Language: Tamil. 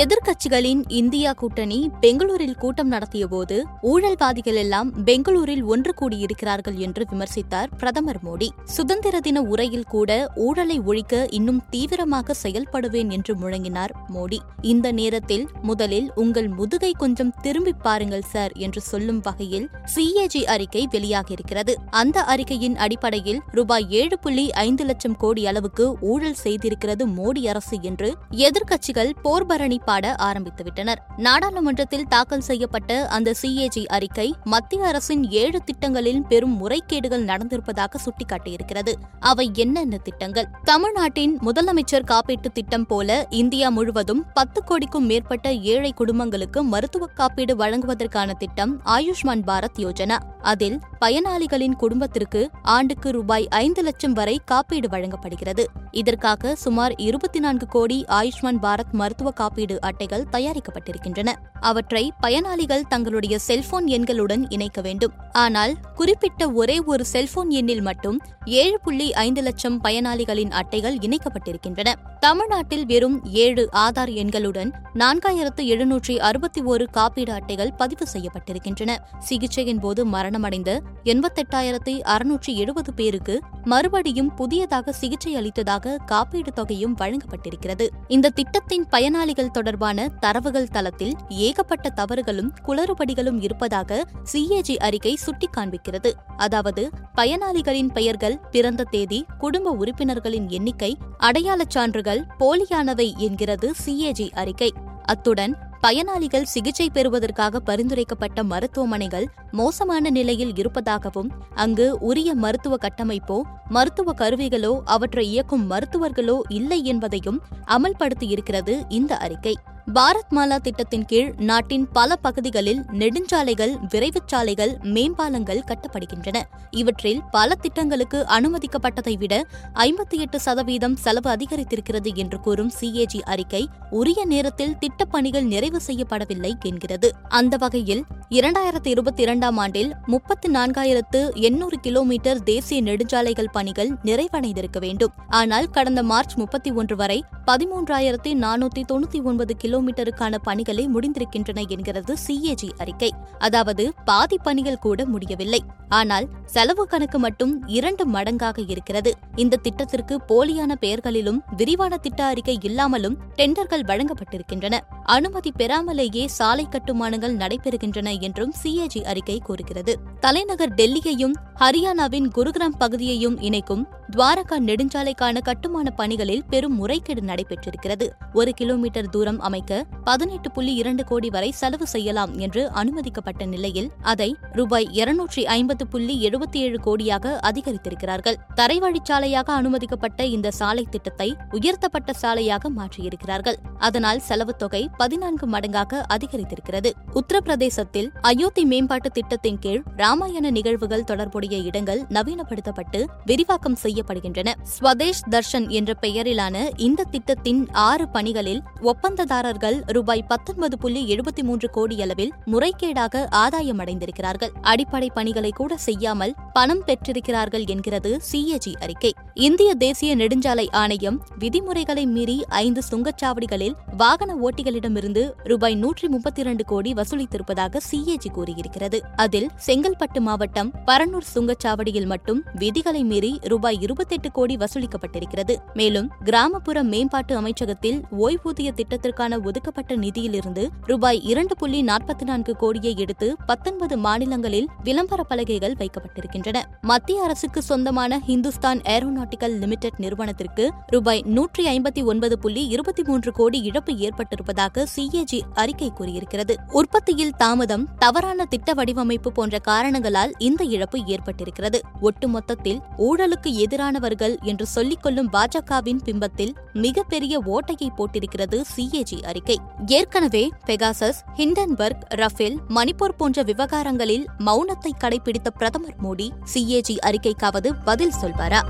எதிர்க்கட்சிகளின் இந்தியா கூட்டணி பெங்களூரில் கூட்டம் நடத்தியபோது ஊழல்வாதிகள் எல்லாம் பெங்களூரில் ஒன்று கூடியிருக்கிறார்கள் என்று விமர்சித்தார் பிரதமர் மோடி. சுதந்திர தின உரையில் கூட ஊழலை ஒழிக்க இன்னும் தீவிரமாக செயல்படுவேன் என்று முழங்கினார் மோடி. இந்த நேரத்தில் முதலில் உங்கள் முதுகை கொஞ்சம் திரும்பி பாருங்கள் சார் என்று சொல்லும் வகையில் சிஏஜி அறிக்கை வெளியாகியிருக்கிறது. அந்த அறிக்கையின் அடிப்படையில் ரூபாய் ஏழு புள்ளி ஐந்து லட்சம் கோடி அளவுக்கு ஊழல் செய்திருக்கிறது மோடி அரசு என்று எதிர்க்கட்சிகள் போர்பரணி பாட ஆரம்பித்துவிட்டனர். நாடாளுமன்றத்தில் தாக்கல் செய்யப்பட்ட அந்த சிஏஜி அறிக்கை மத்திய அரசின் ஏழு திட்டங்களில் பெரும் முறைகேடுகள் நடந்திருப்பதாக சுட்டிக்காட்டியிருக்கிறது. அவை என்னென்ன திட்டங்கள்? தமிழ்நாட்டின் முதலமைச்சர் காப்பீட்டு திட்டம் போல இந்தியா முழுவதும் பத்து கோடிக்கும் மேற்பட்ட ஏழை குடும்பங்களுக்கு மருத்துவ காப்பீடு வழங்குவதற்கான திட்டம் ஆயுஷ்மான் பாரத் யோஜனா. அதில் பயனாளிகளின் குடும்பத்திற்கு ஆண்டுக்கு ரூபாய் ஐந்து லட்சம் வரை காப்பீடு வழங்கப்படுகிறது. இதற்காக சுமார் இருபத்தி நான்கு கோடி ஆயுஷ்மான் பாரத் மருத்துவ காப்பீடு அட்டைகள் தயாரிக்கப்பட்டிருக்கின்றன. அவற்றை பயனாளிகள் தங்களுடைய செல்போன் எண்களுடன் இணைக்க வேண்டும். ஆனால் குறிப்பிட்ட ஒரே ஒரு செல்போன் எண்ணில் மட்டும் ஏழு புள்ளி ஐந்து லட்சம் பயனாளிகளின் அட்டைகள் இணைக்கப்பட்டிருக்கின்றன. தமிழ்நாட்டில் வெறும் ஏழு ஆதார் எண்களுடன் நான்காயிரத்து எழுநூற்றி அறுபத்தி ஒரு காப்பீடு அட்டைகள் பதிவு செய்யப்பட்டிருக்கின்றன. சிகிச்சையின் போது மரணமடைந்த எண்பத்தெட்டாயிரத்தி அறுநூற்றி எழுபது பேருக்கு மறுபடியும் புதியதாக சிகிச்சை அளித்ததாக காப்பீடு தொகையும் வழங்கப்பட்டிருக்கிறது. இந்த திட்டத்தின் பயனாளிகள் தொடர்பான தரவுகள் தளத்தில் ஏகப்பட்ட தவறுகளும் குளறுபடிகளும் இருப்பதாக சிஏஜி அறிக்கை சுட்டிக்காண்பிக்கிறது. அதாவது பயனாளிகளின் பெயர்கள் பிறந்த தேதி குடும்ப உறுப்பினர்களின் எண்ணிக்கை அடையாளச் சான்றுகள் போலியானவை என்கிறது சிஏஜி அறிக்கை. அத்துடன் பயனாளிகள் சிகிச்சை பெறுவதற்காக பரிந்துரைக்கப்பட்ட மருத்துவமனைகள் மோசமான நிலையில் இருப்பதாகவும் அங்கு உரிய மருத்துவ கட்டமைப்போ மருத்துவ கருவிகளோ அவற்றை இயக்கும் மருத்துவர்களோ இல்லை என்பதையும் அமல்படுத்தியிருக்கிறது இந்த அறிக்கை. பாரத் மாலா திட்டத்தின் கீழ் நாட்டின் பல பகுதிகளில் நெடுஞ்சாலைகள் விரைவுச் சாலைகள் மேம்பாலங்கள் கட்டப்படுகின்றன. இவற்றில் பல திட்டங்களுக்கு அனுமதிக்கப்பட்டதை விட ஐம்பத்தி எட்டு சதவீதம் செலவு அதிகரித்திருக்கிறது என்று கூறும் சிஏஜி அறிக்கை உரிய நேரத்தில் திட்டப்பணிகள் நிறைவு செய்யப்படவில்லை என்கிறது. அந்த வகையில் இரண்டாயிரத்தி இருபத்தி இரண்டாம் ஆண்டில் முப்பத்தி நான்காயிரத்து எண்ணூறு கிலோமீட்டர் தேசிய நெடுஞ்சாலைகள் பணிகள் நிறைவடைந்திருக்க வேண்டும். ஆனால் கடந்த மார்ச் முப்பத்தி ஒன்று வரை பதிமூன்றாயிரத்தி நானூத்தி தொண்ணூத்தி ஒன்பது கிலோமீட்டருக்கான பணிகளை முடிந்திருக்கின்றன என்கிறது சிஏஜி அறிக்கை. அதாவது பாதி பணிகள் கூட முடியவில்லை. ஆனால் செலவு கணக்கு மட்டும் இரண்டு மடங்காக இருக்கிறது. இந்த திட்டத்திற்கு போலியான பெயர்களிலும் விரிவான திட்ட அறிக்கை இல்லாமலும் டெண்டர்கள் வழங்கப்பட்டிருக்கின்றன. அனுமதி பெறாமலேயே சாலை கட்டுமானங்கள் நடைபெறுகின்றன என்றும் சிஏஜி அறிக்கை கூறுகிறது. தலைநகர் டெல்லியையும் ஹரியானாவின் குருகிராம் பகுதியையும் இணைக்கும் துவாரகா நெடுஞ்சாலைக்கான கட்டுமான பணிகளில் பெரும் முறைகேடு நடைபெற்றிருக்கிறது. ஒரு கிலோமீட்டர் தூரம் அமைக்க பதினெட்டு புள்ளி இரண்டு கோடி வரை செலவு செய்யலாம் என்று அனுமதிக்கப்பட்ட நிலையில் அதை ரூபாய் இருநூற்றி ஐம்பது புள்ளி எழுபத்தி ஏழு கோடியாக அதிகரித்திருக்கிறார்கள். தரைவழிச்சாலையாக அனுமதிக்கப்பட்ட இந்த சாலை திட்டத்தை உயர்த்தப்பட்ட சாலையாக மாற்றியிருக்கிறார்கள். அதனால் செலவு தொகை பதினான்கு மடங்காக அதிகரித்திருக்கிறது. உத்தரப்பிரதேசத்தில் அயோத்தி மேம்பாட்டு திட்டத்தின் கீழ் ராமாயண நிகழ்வுகள் தொடர்புடைய இடங்கள் நவீனப்படுத்தப்பட்டு விரிவாக்கம் செய்யப்படுகின்றன. ஸ்வதேஷ் தர்ஷன் என்ற பெயரிலான இந்த திட்டத்தின் ஆறு பணிகளில் ஒப்பந்ததாரர்கள் ரூபாய் பத்தொன்பது புள்ளி எழுபத்தி மூன்று கோடி அளவில் முறைகேடாக ஆதாயம் அடைந்திருக்கிறார்கள் அடிப்படை பணிகளை கூட செய்யாமல் பணம் பெற்றிருக்கிறார்கள் என்கிறது சிஏஜி அறிக்கை. இந்திய தேசிய நெடுஞ்சாலை ஆணையம் விதிமுறைகளை மீறி ஐந்து சுங்கச்சாவடிகளில் வாகன ஓட்டிகளிடமிருந்து ரூபாய் நூற்றி முப்பத்தி இரண்டு கோடி வசூலித்திருப்பதாக சிஏஜி கூறியிருக்கிறது. அதில் செங்கல்பட்டு மாவட்டம் பரனூர் சுங்கச்சாவடியில் மட்டும் விதிகளை மீறி ரூபாய் இருபத்தெட்டு கோடி வசூலிக்கப்பட்டிருக்கிறது. மேலும் கிராமப்புற மேம்பாட்டு அமைச்சகத்தில் ஓய்வூதிய திட்டத்திற்கான ஒதுக்கப்பட்ட நிதியிலிருந்து ரூபாய் இரண்டு புள்ளி நாற்பத்தி நான்கு கோடியை எடுத்து பத்தொன்பது மாநிலங்களில் விளம்பர பலகைகள் வைக்கப்பட்டிருக்கின்றன. மத்திய அரசுக்கு சொந்தமான ஹிந்துஸ்தான் ஏரோநாட்டிக்கல் லிமிடெட் நிறுவனத்திற்கு ரூபாய் நூற்றி ஐம்பத்தி ஒன்பது புள்ளி இருபத்தி மூன்று கோடி இழப்பு ஏற்பட்டிருப்பதாக சிஏஜி அறிக்கை கூறியிருக்கிறது. உற்பத்தியில் தாமதம் தவறான திட்ட வடிவமைப்பு போன்ற காரணங்களால் இந்த இழப்பு ஏற்பட்டிருக்கிறது. ஒட்டுமொத்தத்தில் ஊழலுக்கு எதிரானவர்கள் என்று சொல்லிக்கொள்ளும் பாஜகவின் பிம்பத்தில் மிகப்பெரிய ஓட்டையை போட்டிருக்கிறது சிஏஜி அறிக்கை. ஏற்கனவே பெகாசஸ் ஹிண்டன்பர்க் ரஃபேல் மணிப்பூர் போன்ற விவகாரங்களில் மௌனத்தை கடைபிடித்த பிரதமர் மோடி சிஏஜி அறிக்கைக்காவது பதில் சொல்வாரா?